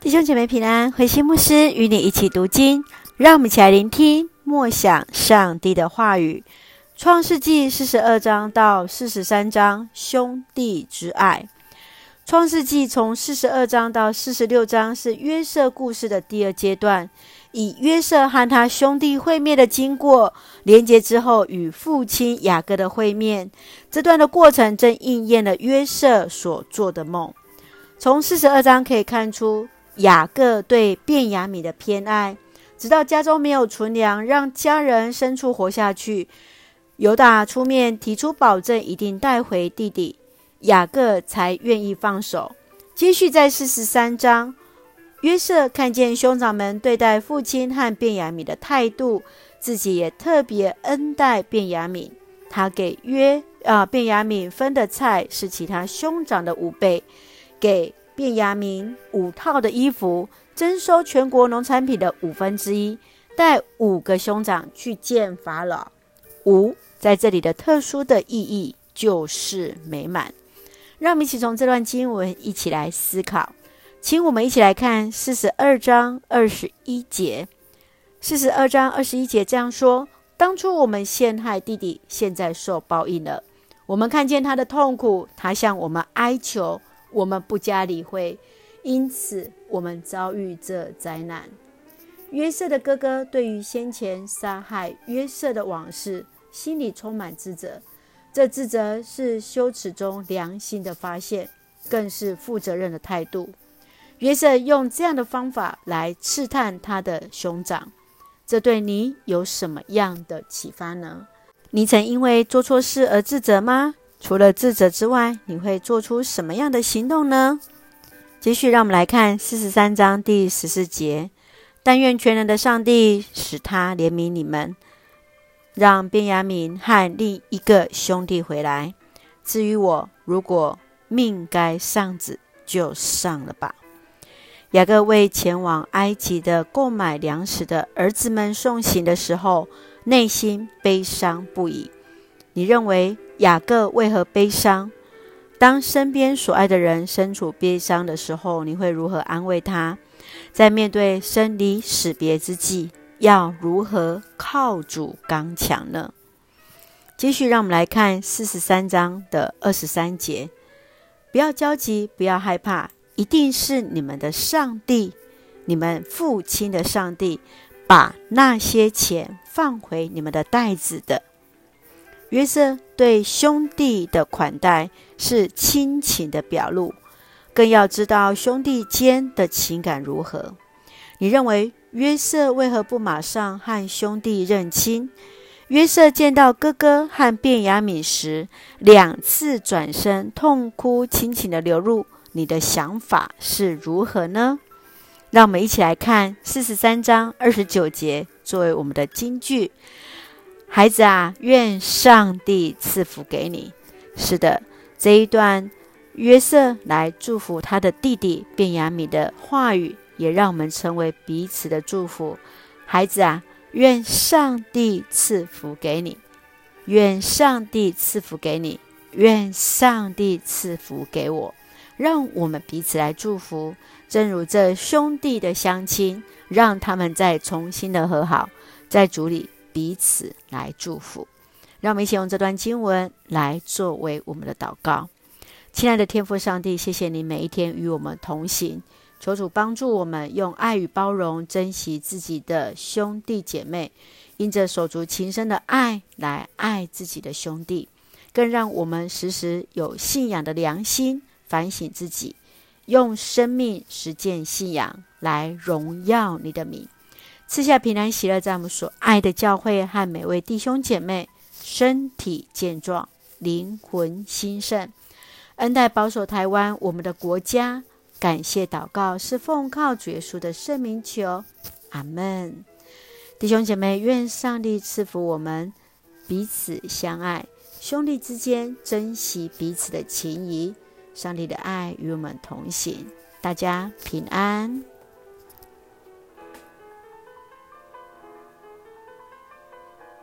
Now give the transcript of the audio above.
弟兄姐妹平安，回心牧师与你一起读经，让我们一起来聆听默想上帝的话语。创世纪四十二章到四十三章，兄弟之爱。创世纪从四十二章到四十六章是约瑟故事的第二阶段，以约瑟和他兄弟会面的经过连接之后，与父亲雅各的会面。这段的过程正应验了约瑟所做的梦。从四十二章可以看出。雅各对便雅悯的偏爱，直到家中没有存粮，让家人牲畜活下去，犹大出面提出保证，一定带回弟弟，雅各才愿意放手。接续在四十三章，约瑟看见兄长们对待父亲和便雅悯的态度，自己也特别恩待便雅悯。他给约啊便雅悯分的菜是其他兄长的五倍，给。便雅明五套的衣服，征收全国农产品的五分之一，带五个兄长去见法老。五在这里的特殊的意义就是美满。让我们一起从这段经文一起来思考，请我们一起来看四十二章二十一节。四十二章二十一节这样说：当初我们陷害弟弟，现在受报应了。我们看见他的痛苦，他向我们哀求。我们不加理会，因此我们遭遇这灾难。约瑟的哥哥对于先前杀害约瑟的往事，心里充满自责。这自责是羞耻中良心的发现，更是负责任的态度。约瑟用这样的方法来试探他的兄长，这对你有什么样的启发呢？你曾因为做错事而自责吗？除了自责之外，你会做出什么样的行动呢？继续，让我们来看四十三章第十四节：但愿全能的上帝使他怜悯你们，让便雅悯和另一个兄弟回来。至于我，如果命该丧子，就丧了吧。雅各为前往埃及的购买粮食的儿子们送行的时候，内心悲伤不已。你认为？雅各为何悲伤？当身边所爱的人身处悲伤的时候，你会如何安慰他？在面对生离死别之际，要如何靠主刚强呢？继续，让我们来看四十三章的二十三节：不要焦急，不要害怕，一定是你们的上帝，你们父亲的上帝，把那些钱放回你们的袋子的。约瑟对兄弟的款待是亲情的表露，更要知道兄弟间的情感如何。你认为约瑟为何不马上和兄弟认亲？约瑟见到哥哥和便雅悯时，两次转身痛哭，亲情的流露。你的想法是如何呢？让我们一起来看四十三章二十九节，作为我们的金句。孩子啊，愿上帝赐福给你。是的，这一段约瑟来祝福他的弟弟便雅米的话语，也让我们成为彼此的祝福。孩子啊，愿上帝赐福给你，愿上帝赐福给你，愿上帝赐福给我。让我们彼此来祝福，正如这兄弟的相亲，让他们再重新的和好，在主里。彼此来祝福，让我们一起用这段经文来作为我们的祷告。亲爱的天父上帝，谢谢你每一天与我们同行，求主帮助我们用爱与包容珍惜自己的兄弟姐妹，因着手足情深的爱来爱自己的兄弟，更让我们时时有信仰的良心反省自己，用生命实践信仰来荣耀你的名。赐下平安喜乐，在我们所爱的教会和每位弟兄姐妹身体健壮、灵魂兴盛，恩待保守台湾我们的国家。感谢祷告是奉靠主耶稣的圣名求，阿门。弟兄姐妹，愿上帝赐福我们，彼此相爱，兄弟之间珍惜彼此的情谊。上帝的爱与我们同行，大家平安。